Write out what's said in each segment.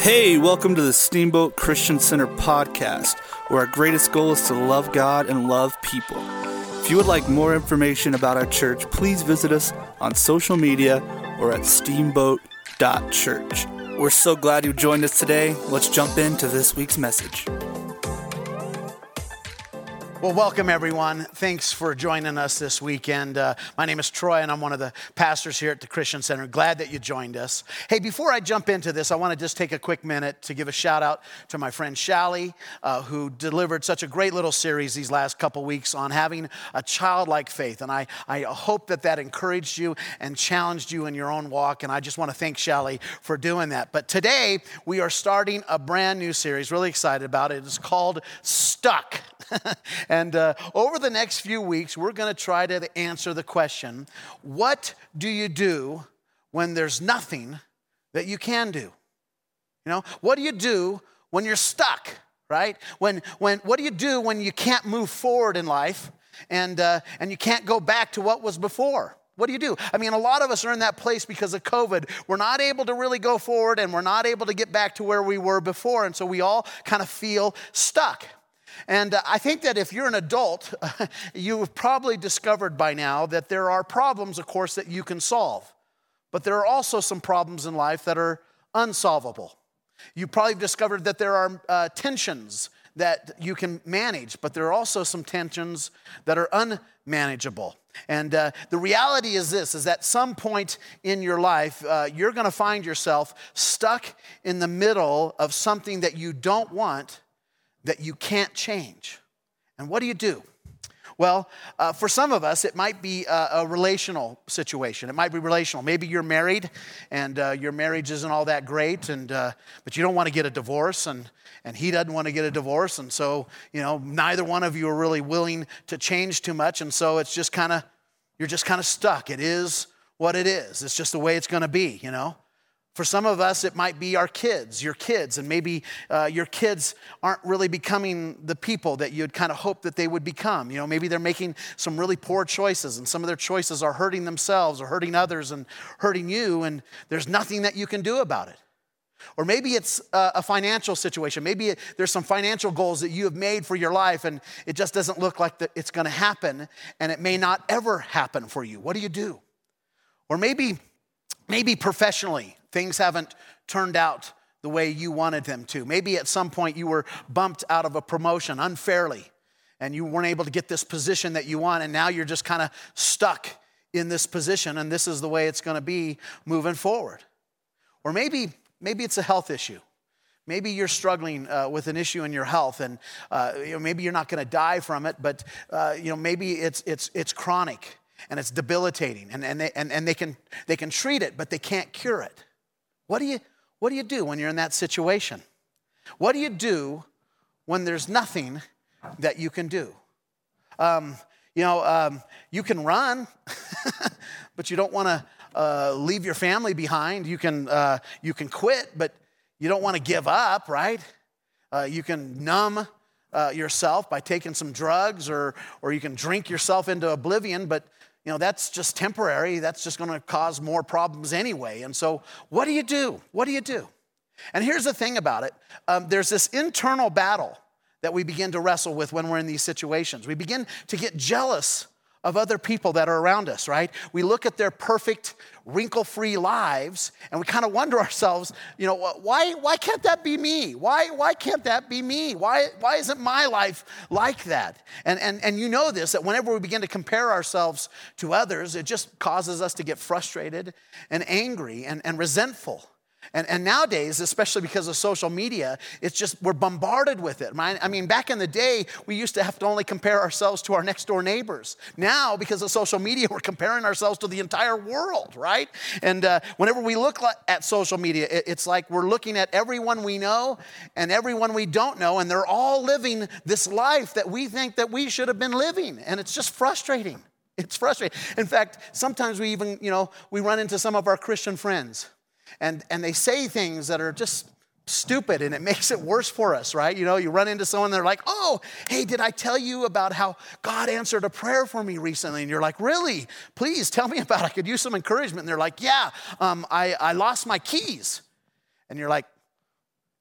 Hey, welcome to the Steamboat Christian Center podcast, where our greatest goal is to love God and love people. If you would like more information about our church, please visit us on social media or at steamboat.church. We're so glad you joined us today. Let's jump into this week's message. Well, welcome everyone. Thanks for joining us this weekend. Uh, my name is Troy, and I'm one of the pastors here at the Christian Center. Glad that you joined us. Hey, before I jump into this, I want to just take a quick minute to give a shout out to my friend Shally, uh, who delivered such a great little series these last couple weeks on having a childlike faith. And I, I hope that that encouraged you and challenged you in your own walk. And I just want to thank Shally for doing that. But today, we are starting a brand new series, really excited about it. It's called Stuck. And uh, over the next few weeks, we're going to try to answer the question what do you do when there's nothing that you can do? You know, what do you do when you're stuck, right? When, when, what do you do when you can't move forward in life and, uh, and you can't go back to what was before? What do you do? I mean, a lot of us are in that place because of COVID. We're not able to really go forward and we're not able to get back to where we were before. And so we all kind of feel stuck. And uh, I think that if you're an adult, you've probably discovered by now that there are problems, of course, that you can solve. But there are also some problems in life that are unsolvable. You probably discovered that there are uh, tensions that you can manage, but there are also some tensions that are unmanageable. And uh, the reality is this is at some point in your life, uh, you're going to find yourself stuck in the middle of something that you don't want that you can't change. And what do you do? Well, uh, for some of us, it might be a, a, relational situation. It might be relational. Maybe you're married and uh, your marriage isn't all that great, and, uh, but you don't want to get a divorce, and, and he doesn't want to get a divorce. And so, you know, neither one of you are really willing to change too much. And so it's just kind of, you're just kind of stuck. It is what it is. It's just the way it's going to be, you know? For some of us, it might be our kids, your kids, and maybe uh, your kids aren't really becoming the people that you'd kind of hope that they would become. You know, maybe they're making some really poor choices, and some of their choices are hurting themselves or hurting others and hurting you, and there's nothing that you can do about it. Or maybe it's a financial situation. Maybe there's some financial goals that you have made for your life, and it just doesn't look like it's going to happen, and it may not ever happen for you. What do you do? Or maybe, maybe professionally, Things haven't turned out the way you wanted them to. Maybe at some point you were bumped out of a promotion unfairly and you weren't able to get this position that you want, and now you're just kind of stuck in this position, and this is the way it's going to be moving forward. Or maybe, maybe it's a health issue. Maybe you're struggling uh, with an issue in your health, and uh, you know, maybe you're not going to die from it, but uh, you know, maybe it's, it's, it's chronic and it's debilitating, and, and, they, and, and they, can, they can treat it, but they can't cure it. What do you, what do, you do when you're in that situation? What do you do when there's nothing that you can do? Um, you know, um, you can run, but you don't want to uh, leave your family behind. You can, uh, you can quit, but you don't want to give up, right? Uh, you can numb uh, yourself by taking some drugs, or, or you can drink yourself into oblivion, but you know, that's just temporary. That's just going to cause more problems anyway. And so, what do you do? What do you do? And here's the thing about it um, there's this internal battle that we begin to wrestle with when we're in these situations. We begin to get jealous of other people that are around us, right? We look at their perfect, wrinkle free lives and we kind of wonder ourselves, you know, why, why can't that be me? Why, why can't that be me? Why, why isn't my life like that? And, and, and you know this, that whenever we begin to compare ourselves to others, it just causes us to get frustrated and angry and, and resentful. And, and nowadays, especially because of social media, it's just we're bombarded with it. I mean, back in the day, we used to have to only compare ourselves to our next door neighbors. Now, because of social media, we're comparing ourselves to the entire world, right? And uh, whenever we look at social media, it's like we're looking at everyone we know and everyone we don't know, and they're all living this life that we think that we should have been living. And it's just frustrating. It's frustrating. In fact, sometimes we even, you know, we run into some of our Christian friends and, and they say things that are just stupid and it makes it worse for us, right? You know, you run into someone, they're like, oh, hey, did I tell you about how God answered a prayer for me recently? And you're like, really? Please tell me about it. I could use some encouragement. And they're like, yeah, um, I, I lost my keys. And you're like,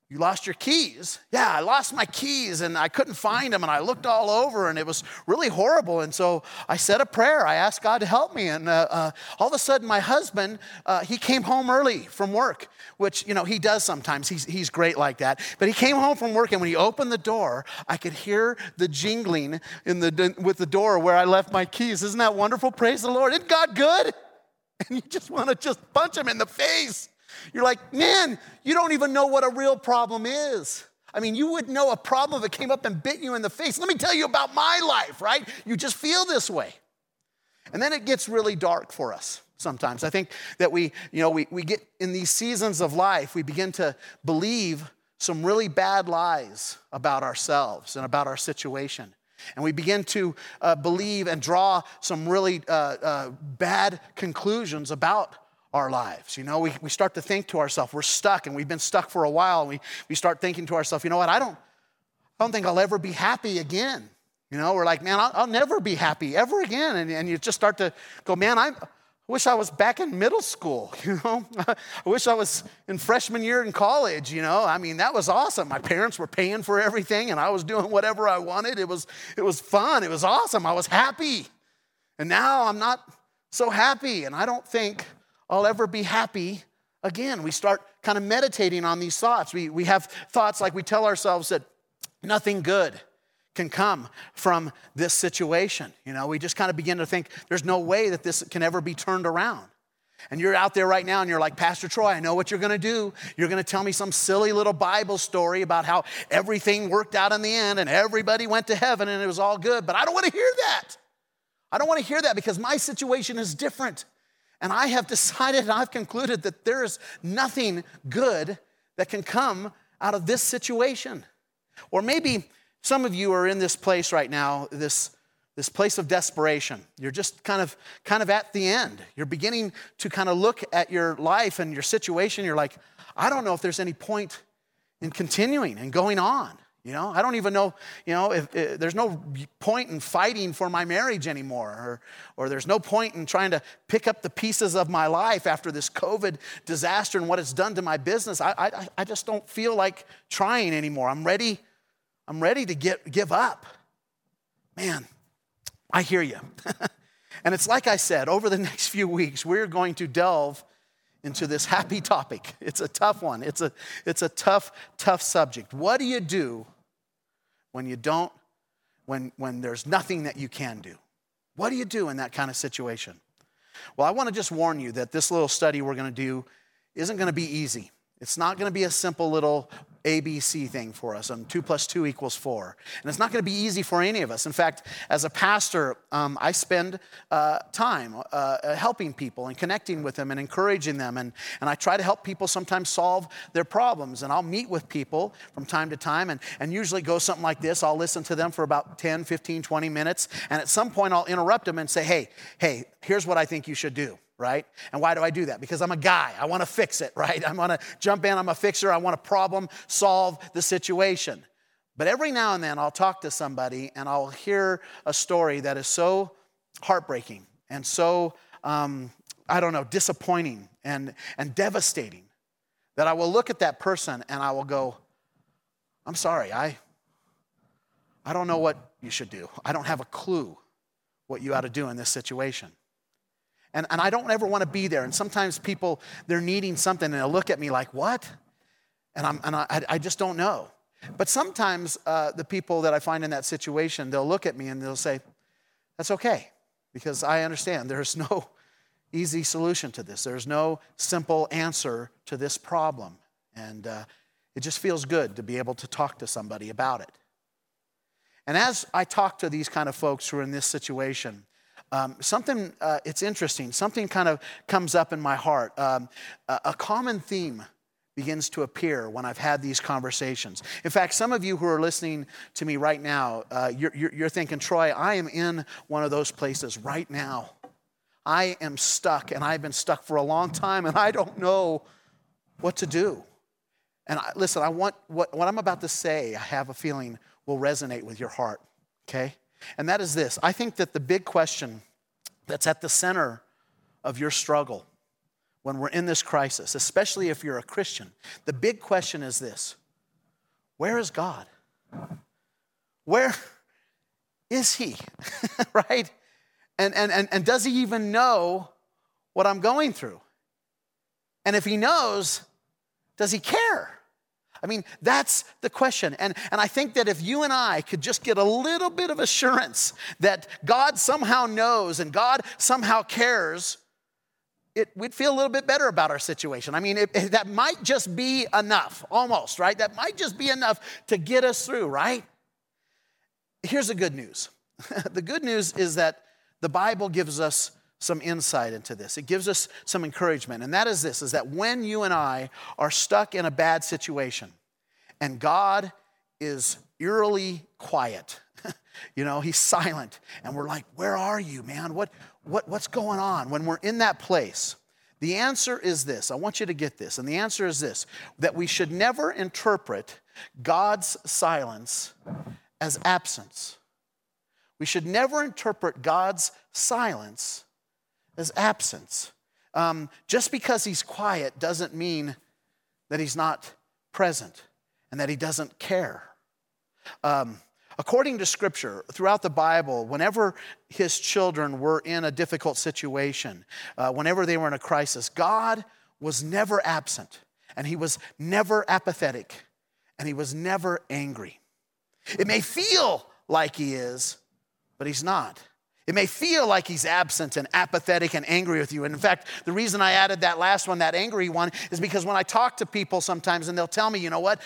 you lost your keys. Yeah, I lost my keys and I couldn't find them and I looked all over and it was really horrible. And so I said a prayer. I asked God to help me. And uh, uh, all of a sudden, my husband, uh, he came home early from work, which, you know, he does sometimes. He's, he's great like that. But he came home from work and when he opened the door, I could hear the jingling in the, with the door where I left my keys. Isn't that wonderful? Praise the Lord. Isn't God good? And you just want to just punch him in the face. You're like, man, you don't even know what a real problem is. I mean, you wouldn't know a problem if it came up and bit you in the face. Let me tell you about my life, right? You just feel this way. And then it gets really dark for us sometimes. I think that we, you know, we, we get in these seasons of life, we begin to believe some really bad lies about ourselves and about our situation. And we begin to uh, believe and draw some really uh, uh, bad conclusions about our lives. You know, we, we start to think to ourselves, we're stuck and we've been stuck for a while. And we, we start thinking to ourselves, you know what, I don't, I don't think I'll ever be happy again. You know, we're like, man, I'll, I'll never be happy ever again. And, and you just start to go, man, I'm, I wish I was back in middle school, you know? I wish I was in freshman year in college, you know? I mean, that was awesome. My parents were paying for everything and I was doing whatever I wanted. It was, it was fun. It was awesome. I was happy. And now I'm not so happy. And I don't think I'll ever be happy again. We start kind of meditating on these thoughts. We, we have thoughts like we tell ourselves that nothing good can come from this situation. You know, we just kind of begin to think there's no way that this can ever be turned around. And you're out there right now and you're like, Pastor Troy, I know what you're gonna do. You're gonna tell me some silly little Bible story about how everything worked out in the end and everybody went to heaven and it was all good. But I don't wanna hear that. I don't wanna hear that because my situation is different. And I have decided I've concluded that there is nothing good that can come out of this situation. Or maybe some of you are in this place right now, this, this place of desperation. You're just kind of, kind of at the end. You're beginning to kind of look at your life and your situation. You're like, I don't know if there's any point in continuing and going on. You know, I don't even know, you know, if, if, there's no point in fighting for my marriage anymore, or, or there's no point in trying to pick up the pieces of my life after this COVID disaster and what it's done to my business. I, I, I just don't feel like trying anymore. I'm ready, I'm ready to get, give up. Man, I hear you. and it's like I said, over the next few weeks, we're going to delve into this happy topic. It's a tough one. It's a, it's a tough, tough subject. What do you do when you don't, when, when there's nothing that you can do? What do you do in that kind of situation? Well, I want to just warn you that this little study we're going to do isn't going to be easy. It's not going to be a simple little ABC thing for us, and two plus two equals four. And it's not going to be easy for any of us. In fact, as a pastor, um, I spend uh, time uh, helping people and connecting with them and encouraging them. And, and I try to help people sometimes solve their problems. And I'll meet with people from time to time and, and usually go something like this. I'll listen to them for about 10, 15, 20 minutes. And at some point, I'll interrupt them and say, hey, hey, here's what I think you should do right? And why do I do that? Because I'm a guy. I want to fix it, right? I want to jump in. I'm a fixer. I want to problem solve the situation. But every now and then I'll talk to somebody and I'll hear a story that is so heartbreaking and so, um, I don't know, disappointing and, and devastating that I will look at that person and I will go, I'm sorry, I, I don't know what you should do. I don't have a clue what you ought to do in this situation. And, and I don't ever want to be there. And sometimes people, they're needing something and they'll look at me like, what? And, I'm, and I, I just don't know. But sometimes uh, the people that I find in that situation, they'll look at me and they'll say, that's okay, because I understand there's no easy solution to this. There's no simple answer to this problem. And uh, it just feels good to be able to talk to somebody about it. And as I talk to these kind of folks who are in this situation, um, something, uh, it's interesting, something kind of comes up in my heart. Um, a, common theme begins to appear when I've had these conversations. In fact, some of you who are listening to me right now, uh, you're, you're, you're thinking, Troy, I am in one of those places right now. I am stuck, and I've been stuck for a long time, and I don't know what to do. And I, listen, I want what, what I'm about to say, I have a feeling will resonate with your heart, okay? And that is this I think that the big question that's at the center of your struggle when we're in this crisis, especially if you're a Christian, the big question is this where is God? Where is He? right? And, and, and, and does He even know what I'm going through? And if He knows, does He care? I mean, that's the question. And, and I think that if you and I could just get a little bit of assurance that God somehow knows and God somehow cares, it, we'd feel a little bit better about our situation. I mean, it, it, that might just be enough, almost, right? That might just be enough to get us through, right? Here's the good news the good news is that the Bible gives us some insight into this. It gives us some encouragement. And that is this is that when you and I are stuck in a bad situation and God is eerily quiet, you know, he's silent and we're like, "Where are you, man? What what what's going on?" When we're in that place, the answer is this. I want you to get this. And the answer is this that we should never interpret God's silence as absence. We should never interpret God's silence as absence. Um, just because he's quiet doesn't mean that he's not present and that he doesn't care. Um, according to scripture, throughout the Bible, whenever his children were in a difficult situation, uh, whenever they were in a crisis, God was never absent and he was never apathetic and he was never angry. It may feel like he is, but he's not. It may feel like he's absent and apathetic and angry with you. And in fact, the reason I added that last one, that angry one, is because when I talk to people sometimes and they'll tell me, you know what?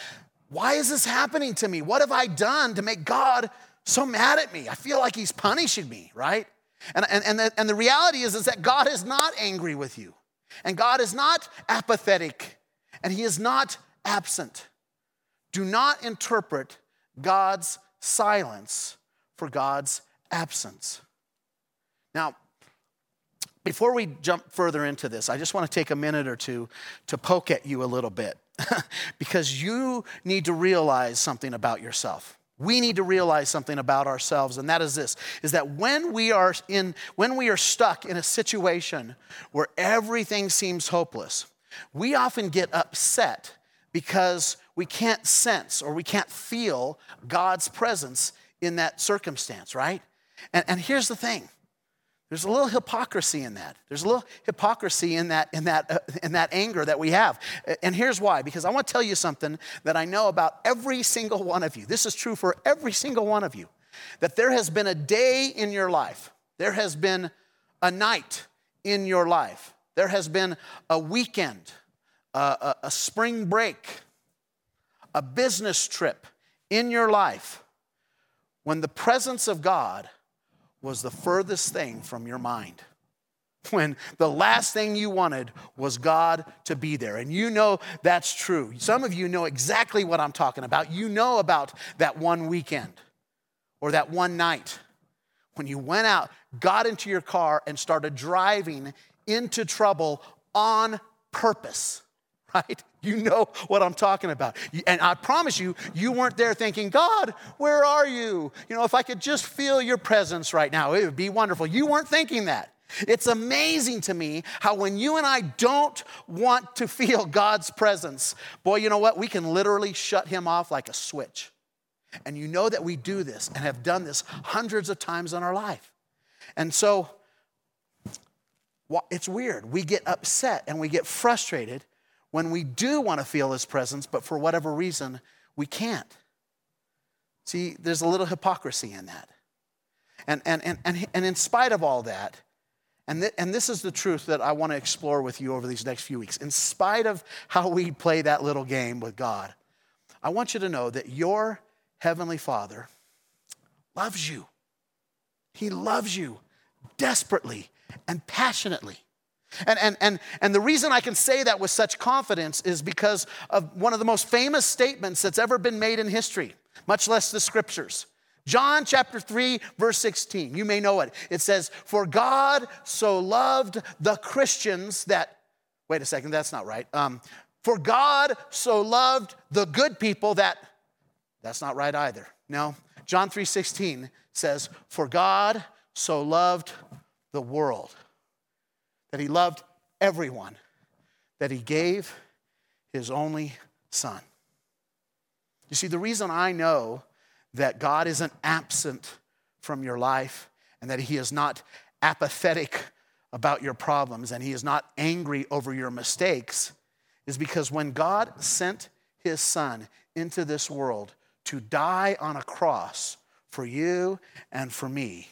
Why is this happening to me? What have I done to make God so mad at me? I feel like he's punishing me, right? And, and, and, the, and the reality is, is that God is not angry with you. And God is not apathetic. And he is not absent. Do not interpret God's silence for God's absence. Now, before we jump further into this, I just want to take a minute or two to poke at you a little bit because you need to realize something about yourself. We need to realize something about ourselves and that is this is that when we are in when we are stuck in a situation where everything seems hopeless, we often get upset because we can't sense or we can't feel God's presence in that circumstance, right? And, and here's the thing there's a little hypocrisy in that. There's a little hypocrisy in that, in, that, uh, in that anger that we have. And here's why because I want to tell you something that I know about every single one of you. This is true for every single one of you. That there has been a day in your life, there has been a night in your life, there has been a weekend, a, a spring break, a business trip in your life when the presence of God was the furthest thing from your mind. When the last thing you wanted was God to be there. And you know that's true. Some of you know exactly what I'm talking about. You know about that one weekend or that one night when you went out, got into your car, and started driving into trouble on purpose, right? You know what I'm talking about. And I promise you, you weren't there thinking, God, where are you? You know, if I could just feel your presence right now, it would be wonderful. You weren't thinking that. It's amazing to me how when you and I don't want to feel God's presence, boy, you know what? We can literally shut him off like a switch. And you know that we do this and have done this hundreds of times in our life. And so it's weird. We get upset and we get frustrated when we do want to feel his presence, but for whatever reason, we can't. See, there's a little hypocrisy in that. And, and, and, and, and in spite of all that, and, th- and this is the truth that I want to explore with you over these next few weeks. In spite of how we play that little game with God, I want you to know that your Heavenly Father loves you. He loves you desperately and passionately. And, and, and, and the reason I can say that with such confidence is because of one of the most famous statements that's ever been made in history, much less the scriptures. John chapter 3, verse 16. You may know it. It says, For God so loved the Christians that, wait a second, that's not right. Um, For God so loved the good people that, that's not right either. No. John 3 16 says, For God so loved the world that he loved everyone, that he gave his only son. You see, the reason I know that God isn't absent from your life and that He is not apathetic about your problems and He is not angry over your mistakes is because when God sent His Son into this world to die on a cross for you and for me,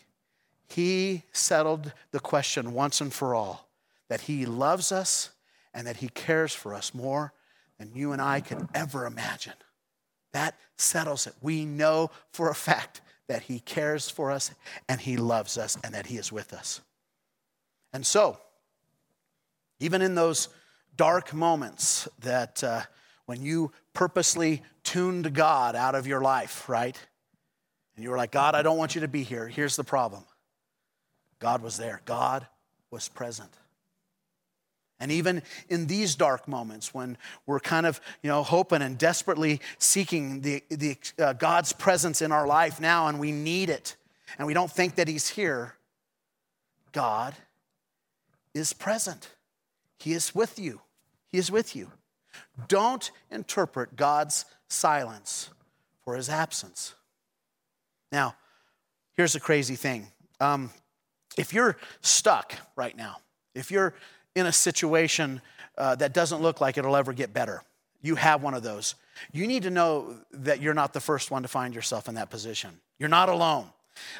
He settled the question once and for all that He loves us and that He cares for us more than you and I could ever imagine. That settles it. We know for a fact that He cares for us and He loves us and that He is with us. And so, even in those dark moments that uh, when you purposely tuned God out of your life, right? And you were like, God, I don't want you to be here. Here's the problem God was there, God was present. And even in these dark moments when we're kind of, you know, hoping and desperately seeking the, the, uh, God's presence in our life now and we need it and we don't think that He's here, God is present. He is with you. He is with you. Don't interpret God's silence for His absence. Now, here's the crazy thing. Um, if you're stuck right now, if you're in a situation uh, that doesn't look like it'll ever get better. You have one of those. You need to know that you're not the first one to find yourself in that position. You're not alone.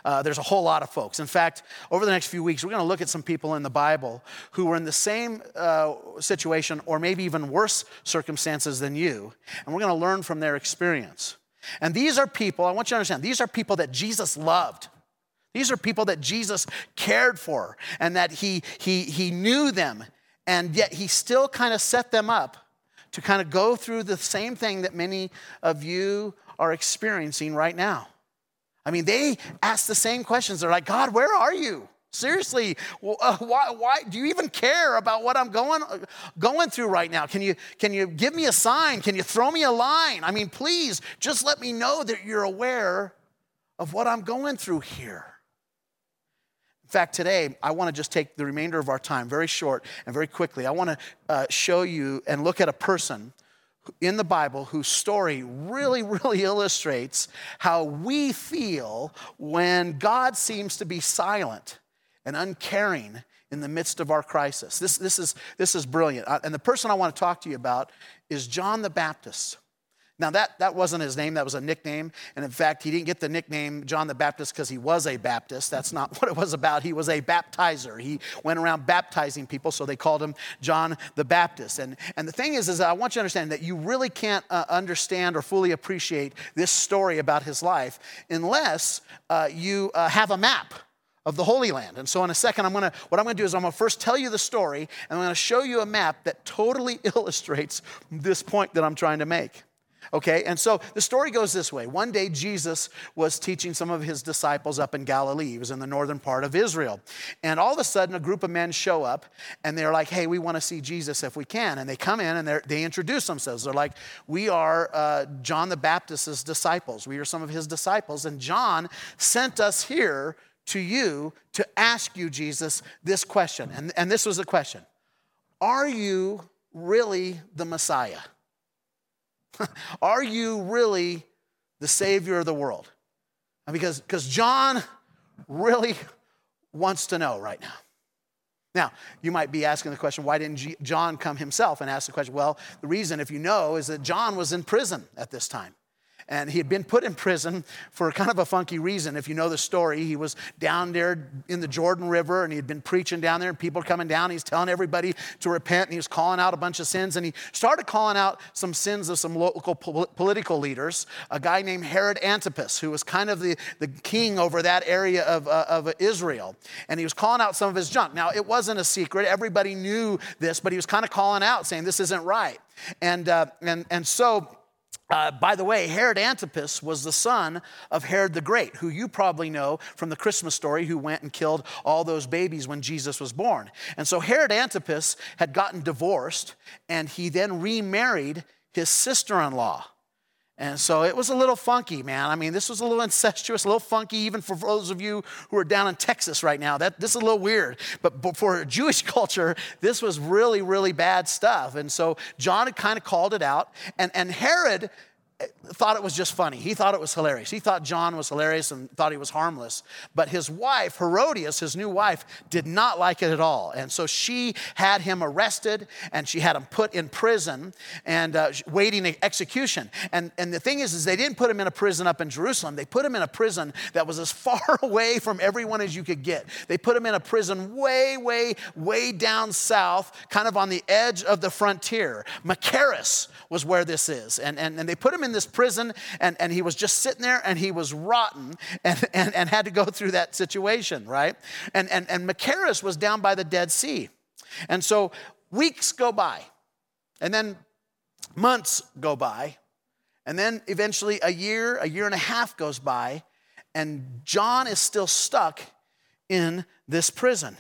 Uh, there's a whole lot of folks. In fact, over the next few weeks, we're going to look at some people in the Bible who were in the same uh, situation or maybe even worse circumstances than you, and we're going to learn from their experience. And these are people, I want you to understand, these are people that Jesus loved. These are people that Jesus cared for and that he, he, he knew them, and yet he still kind of set them up to kind of go through the same thing that many of you are experiencing right now. I mean, they ask the same questions. They're like, God, where are you? Seriously, uh, why, why do you even care about what I'm going, going through right now? Can you, can you give me a sign? Can you throw me a line? I mean, please just let me know that you're aware of what I'm going through here fact, today, I want to just take the remainder of our time very short and very quickly. I want to uh, show you and look at a person in the Bible whose story really, really illustrates how we feel when God seems to be silent and uncaring in the midst of our crisis. This, this, is, this is brilliant. Uh, and the person I want to talk to you about is John the Baptist. Now, that, that wasn't his name, that was a nickname. And in fact, he didn't get the nickname John the Baptist because he was a Baptist. That's not what it was about. He was a baptizer. He went around baptizing people, so they called him John the Baptist. And, and the thing is, is I want you to understand that you really can't uh, understand or fully appreciate this story about his life unless uh, you uh, have a map of the Holy Land. And so in a second, I'm gonna, what I'm gonna do is I'm gonna first tell you the story, and I'm gonna show you a map that totally illustrates this point that I'm trying to make. Okay, and so the story goes this way. One day, Jesus was teaching some of his disciples up in Galilee. He was in the northern part of Israel. And all of a sudden, a group of men show up and they're like, hey, we want to see Jesus if we can. And they come in and they introduce themselves. They're like, we are uh, John the Baptist's disciples. We are some of his disciples. And John sent us here to you to ask you, Jesus, this question. And, and this was the question Are you really the Messiah? Are you really the Savior of the world? Because because John really wants to know right now. Now, you might be asking the question, why didn't John come himself and ask the question? Well, the reason, if you know, is that John was in prison at this time and he had been put in prison for kind of a funky reason. If you know the story, he was down there in the Jordan River and he had been preaching down there, and people coming down. He's telling everybody to repent, and he was calling out a bunch of sins. And he started calling out some sins of some local political leaders. A guy named Herod Antipas, who was kind of the, the king over that area of, uh, of Israel. And he was calling out some of his junk. Now, it wasn't a secret, everybody knew this, but he was kind of calling out, saying, This isn't right. And, uh, and, and so, uh, by the way, Herod Antipas was the son of Herod the Great, who you probably know from the Christmas story, who went and killed all those babies when Jesus was born. And so Herod Antipas had gotten divorced, and he then remarried his sister in law. And so it was a little funky, man. I mean, this was a little incestuous, a little funky, even for those of you who are down in Texas right now. That this is a little weird. But for Jewish culture, this was really, really bad stuff. And so John had kind of called it out. And, and Herod thought it was just funny. He thought it was hilarious. He thought John was hilarious and thought he was harmless. But his wife, Herodias, his new wife, did not like it at all. And so she had him arrested and she had him put in prison and uh, waiting execution. And, and the thing is, is they didn't put him in a prison up in Jerusalem. They put him in a prison that was as far away from everyone as you could get. They put him in a prison way, way, way down south, kind of on the edge of the frontier. Machaerus was where this is. And, and, and they put him in this prison, and, and he was just sitting there and he was rotten and, and, and had to go through that situation, right? And, and, and Machaerus was down by the Dead Sea. And so weeks go by, and then months go by, and then eventually a year, a year and a half goes by, and John is still stuck in this prison.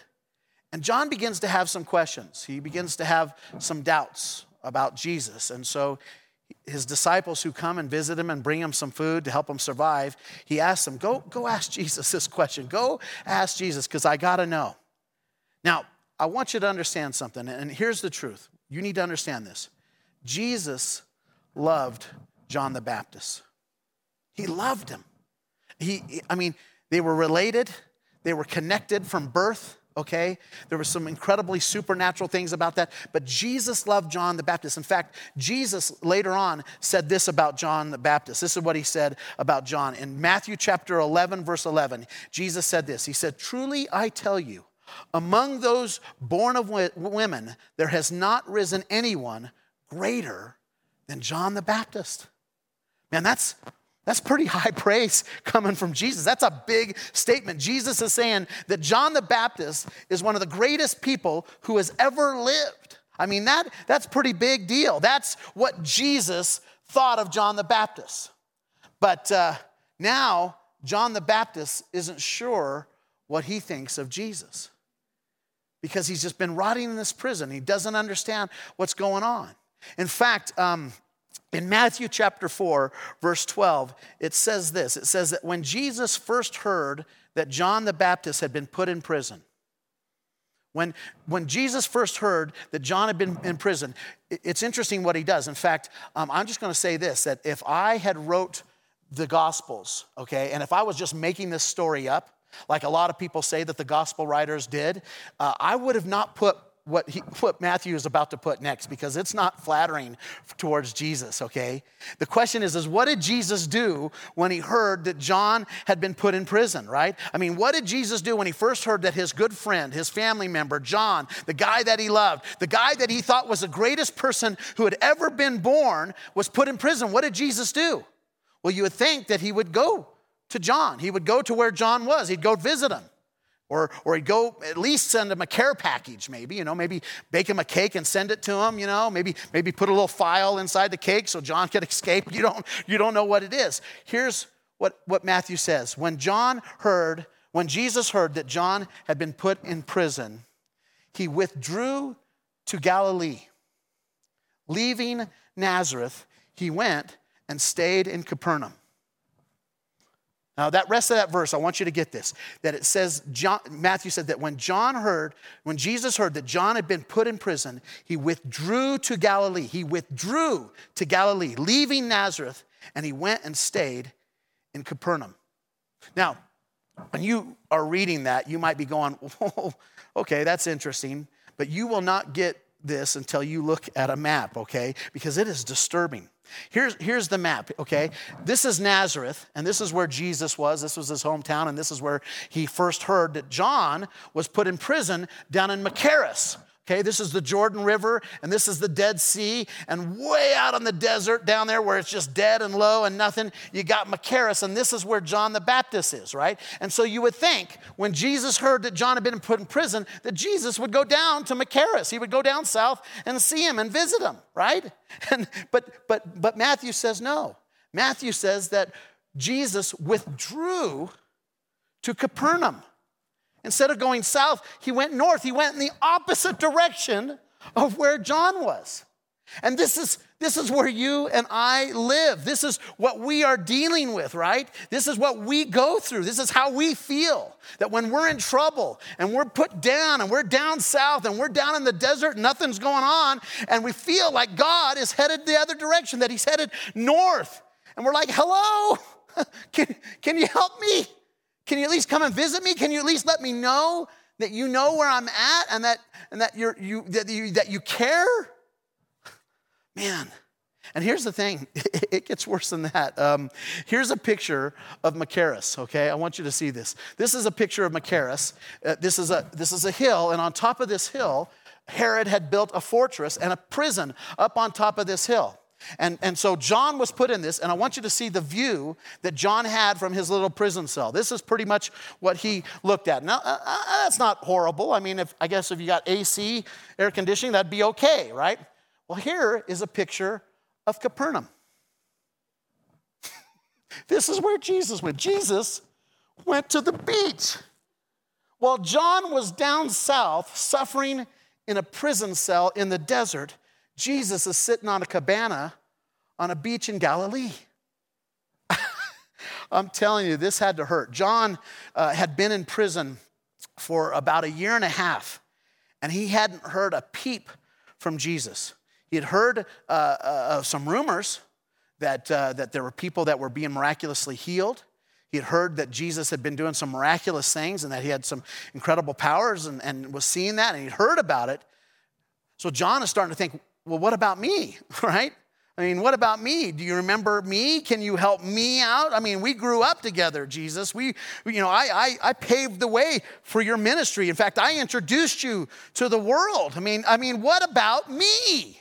And John begins to have some questions. He begins to have some doubts about Jesus. And so his disciples who come and visit him and bring him some food to help him survive, he asks them, Go, go ask Jesus this question. Go ask Jesus, because I got to know. Now, I want you to understand something, and here's the truth. You need to understand this. Jesus loved John the Baptist. He loved him. He, I mean, they were related, they were connected from birth okay? There were some incredibly supernatural things about that, but Jesus loved John the Baptist. In fact, Jesus later on said this about John the Baptist. This is what he said about John. In Matthew chapter 11, verse 11, Jesus said this He said, Truly I tell you, among those born of women, there has not risen anyone greater than John the Baptist. Man, that's that's pretty high praise coming from Jesus. That's a big statement. Jesus is saying that John the Baptist is one of the greatest people who has ever lived. I mean, that, that's pretty big deal. That's what Jesus thought of John the Baptist. But uh, now, John the Baptist isn't sure what he thinks of Jesus because he's just been rotting in this prison. He doesn't understand what's going on. In fact, um, in Matthew chapter 4, verse 12, it says this it says that when Jesus first heard that John the Baptist had been put in prison, when, when Jesus first heard that John had been in prison, it's interesting what he does. In fact, um, I'm just going to say this that if I had wrote the Gospels, okay, and if I was just making this story up, like a lot of people say that the Gospel writers did, uh, I would have not put what, he, what Matthew is about to put next because it's not flattering towards Jesus, okay? The question is, is what did Jesus do when he heard that John had been put in prison, right? I mean, what did Jesus do when he first heard that his good friend, his family member, John, the guy that he loved, the guy that he thought was the greatest person who had ever been born, was put in prison? What did Jesus do? Well, you would think that he would go to John. He would go to where John was, he'd go visit him. Or, or he'd go at least send him a care package, maybe, you know, maybe bake him a cake and send it to him, you know, maybe, maybe put a little file inside the cake so John could escape. You don't, you don't know what it is. Here's what, what Matthew says. When John heard, when Jesus heard that John had been put in prison, he withdrew to Galilee. Leaving Nazareth, he went and stayed in Capernaum. Now, that rest of that verse, I want you to get this that it says, John, Matthew said that when John heard, when Jesus heard that John had been put in prison, he withdrew to Galilee. He withdrew to Galilee, leaving Nazareth, and he went and stayed in Capernaum. Now, when you are reading that, you might be going, oh, okay, that's interesting, but you will not get this until you look at a map, okay? Because it is disturbing. Here's, here's the map, okay? This is Nazareth, and this is where Jesus was. This was his hometown, and this is where he first heard that John was put in prison down in Machaerus. Okay, this is the Jordan River and this is the Dead Sea. And way out on the desert down there where it's just dead and low and nothing, you got Machaerus, and this is where John the Baptist is, right? And so you would think when Jesus heard that John had been put in prison, that Jesus would go down to Machaerus. He would go down south and see him and visit him, right? And, but, but, but Matthew says no. Matthew says that Jesus withdrew to Capernaum. Instead of going south, he went north. He went in the opposite direction of where John was. And this is, this is where you and I live. This is what we are dealing with, right? This is what we go through. This is how we feel. That when we're in trouble and we're put down and we're down south and we're down in the desert, nothing's going on, and we feel like God is headed the other direction, that He's headed north. And we're like, hello, can, can you help me? Can you at least come and visit me? Can you at least let me know that you know where I'm at and that, and that, you're, you, that, you, that you care? Man. And here's the thing, it gets worse than that. Um, here's a picture of Machaerus, okay? I want you to see this. This is a picture of Machaerus. Uh, this, is a, this is a hill, and on top of this hill, Herod had built a fortress and a prison up on top of this hill. And, and so John was put in this, and I want you to see the view that John had from his little prison cell. This is pretty much what he looked at. Now, uh, uh, that's not horrible. I mean, if, I guess if you got AC, air conditioning, that'd be okay, right? Well, here is a picture of Capernaum. this is where Jesus went. Jesus went to the beach. While John was down south suffering in a prison cell in the desert, Jesus is sitting on a cabana on a beach in Galilee. I'm telling you, this had to hurt. John uh, had been in prison for about a year and a half, and he hadn't heard a peep from Jesus. He had heard uh, uh, some rumors that, uh, that there were people that were being miraculously healed. He had heard that Jesus had been doing some miraculous things and that he had some incredible powers and, and was seeing that, and he'd heard about it. So John is starting to think, well, what about me, right? I mean, what about me? Do you remember me? Can you help me out? I mean, we grew up together, Jesus. We, you know, I, I, I paved the way for your ministry. In fact, I introduced you to the world. I mean, I mean, what about me?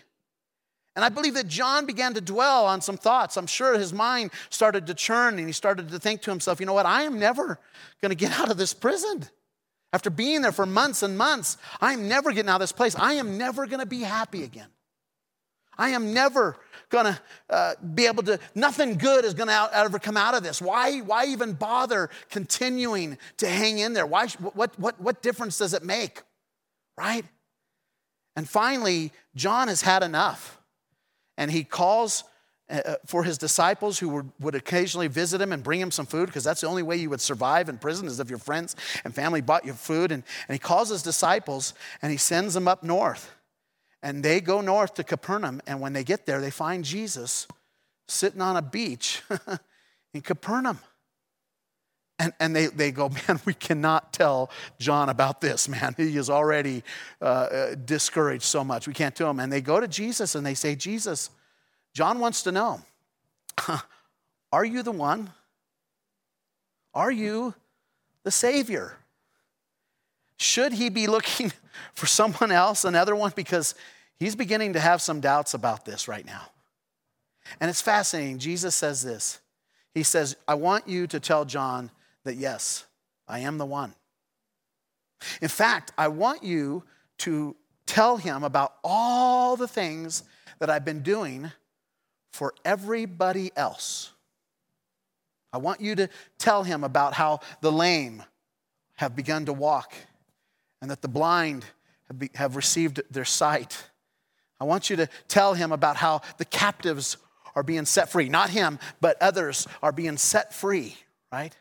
And I believe that John began to dwell on some thoughts. I'm sure his mind started to churn and he started to think to himself, you know what? I am never going to get out of this prison. After being there for months and months, I'm never getting out of this place. I am never going to be happy again. I am never going to uh, be able to, nothing good is going to ever come out of this. Why, why even bother continuing to hang in there? Why, what, what, what difference does it make? Right? And finally, John has had enough. And he calls uh, uh, for his disciples who would, would occasionally visit him and bring him some food because that's the only way you would survive in prison is if your friends and family bought you food. And, and he calls his disciples and he sends them up north. And they go north to Capernaum, and when they get there, they find Jesus sitting on a beach in Capernaum. And, and they, they go, man, we cannot tell John about this, man. He is already uh, uh, discouraged so much. We can't tell him. And they go to Jesus and they say, Jesus, John wants to know, are you the one? Are you the Savior? Should he be looking for someone else, another one? Because he's beginning to have some doubts about this right now. And it's fascinating. Jesus says this He says, I want you to tell John that yes, I am the one. In fact, I want you to tell him about all the things that I've been doing for everybody else. I want you to tell him about how the lame have begun to walk and that the blind have, be, have received their sight. I want you to tell him about how the captives are being set free. Not him, but others are being set free, right?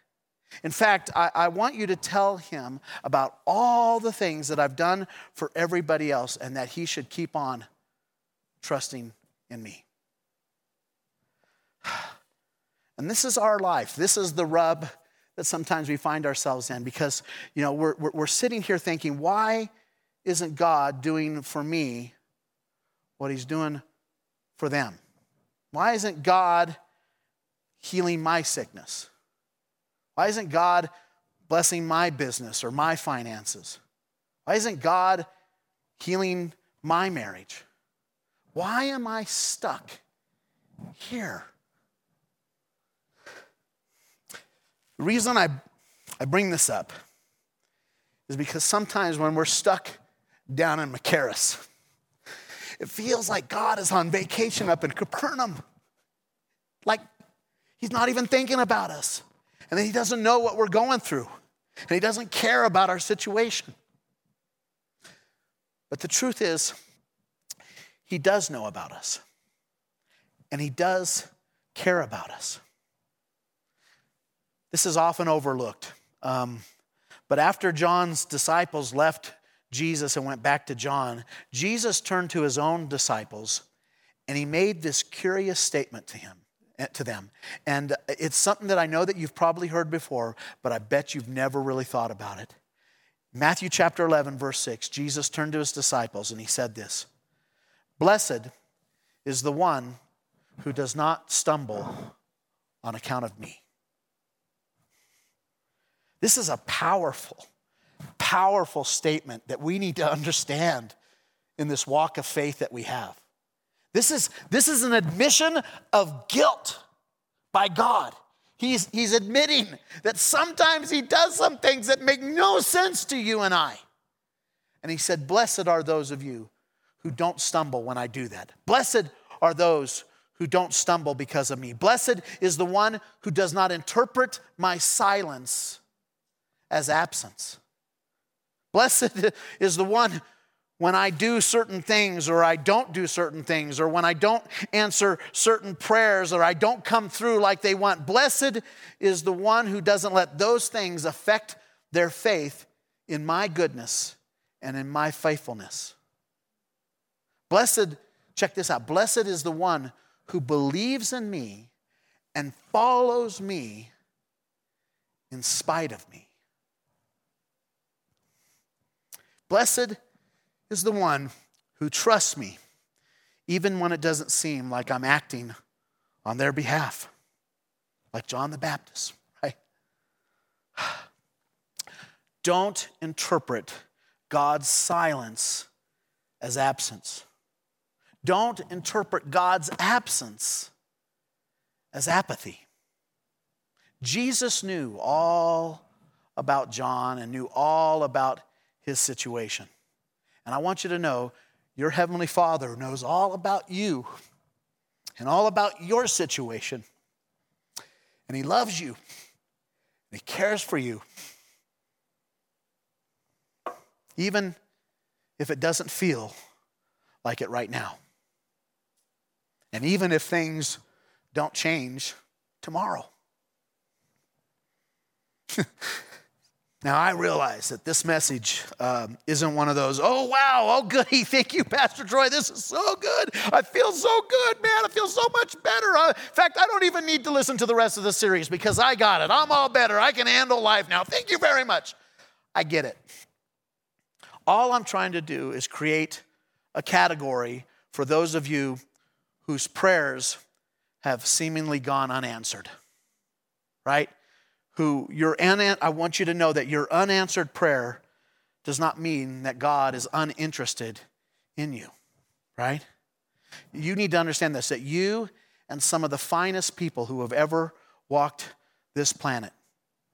In fact, I, I, want you to tell him about all the things that I've done for everybody else and that he should keep on trusting in me. And this is our life. This is the rub that sometimes we find ourselves in because, you know, we're, we're, we're sitting here thinking, why isn't God doing for me what he's doing for them? Why isn't God healing my sickness? Why isn't God blessing my business or my finances? Why isn't God healing my marriage? Why am I stuck here? The reason I, I bring this up is because sometimes when we're stuck down in Machaerus, it feels like God is on vacation up in Capernaum. Like he's not even thinking about us. And he doesn't know what we're going through. And he doesn't care about our situation. But the truth is, he does know about us. And he does care about us. This is often overlooked. Um, but after John's disciples left Jesus and went back to John, Jesus turned to his own disciples and he made this curious statement to him. eh, to them. And it's something that I know that you've probably heard before, but I bet you've never really thought about it. Matthew chapter 11, verse 6, Jesus turned to his disciples and he said this Blessed is the one who does not stumble on account of me. This is a powerful, powerful statement that we need to understand in this walk of faith that we have. This is, this is an admission of guilt by God. He's, he's admitting that sometimes He does some things that make no sense to you and I. And He said, Blessed are those of you who don't stumble when I do that. Blessed are those who don't stumble because of me. Blessed is the one who does not interpret my silence as absence. Blessed is the one when I do certain things or I don't do certain things or when I don't answer certain prayers or I don't come through like they want. Blessed is the one who doesn't let those things affect their faith in my goodness and in my faithfulness. Blessed, check this out. Blessed is the one who believes in me and follows me in spite of me. Blessed is the one who trusts me, even when it doesn't seem like I'm acting on their behalf, like John the Baptist, right? Don't interpret God's silence as absence. Don't interpret God's absence as apathy. Jesus knew all about John and knew all about his situation. And I want you to know your Heavenly Father knows all about you and all about your situation. And He loves you, and He cares for you. Even if it doesn't feel like it right now. And even if things don't change tomorrow. Now, I realize that this message um, isn't one of those, oh, wow, oh, goody, thank you, Pastor Troy, this is so good. I feel so good, man. I feel so much better. In fact, I don't even need to listen to the rest of the series because I got it. I'm all better. I can handle life now. Thank you very much. I get it. All I'm trying to do is create a category for those of you whose prayers have seemingly gone unanswered, right? Who your and I want you to know that your unanswered prayer does not mean that God is uninterested in you, right? You need to understand this that you and some of the finest people who have ever walked this planet,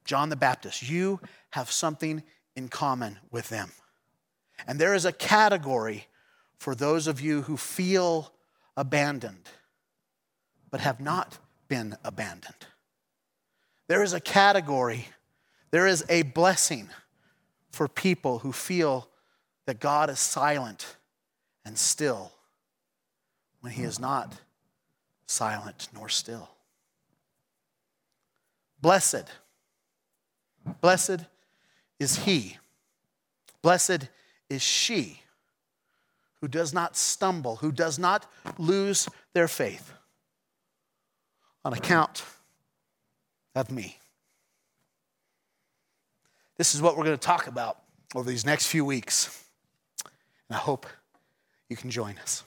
John the Baptist, you have something in common with them. And there is a category for those of you who feel abandoned, but have not been abandoned. There is a category, there is a blessing for people who feel that God is silent and still when He is not silent nor still. Blessed, blessed is He, blessed is she who does not stumble, who does not lose their faith. On account of me. This is what we're going to talk about over these next few weeks. And I hope you can join us.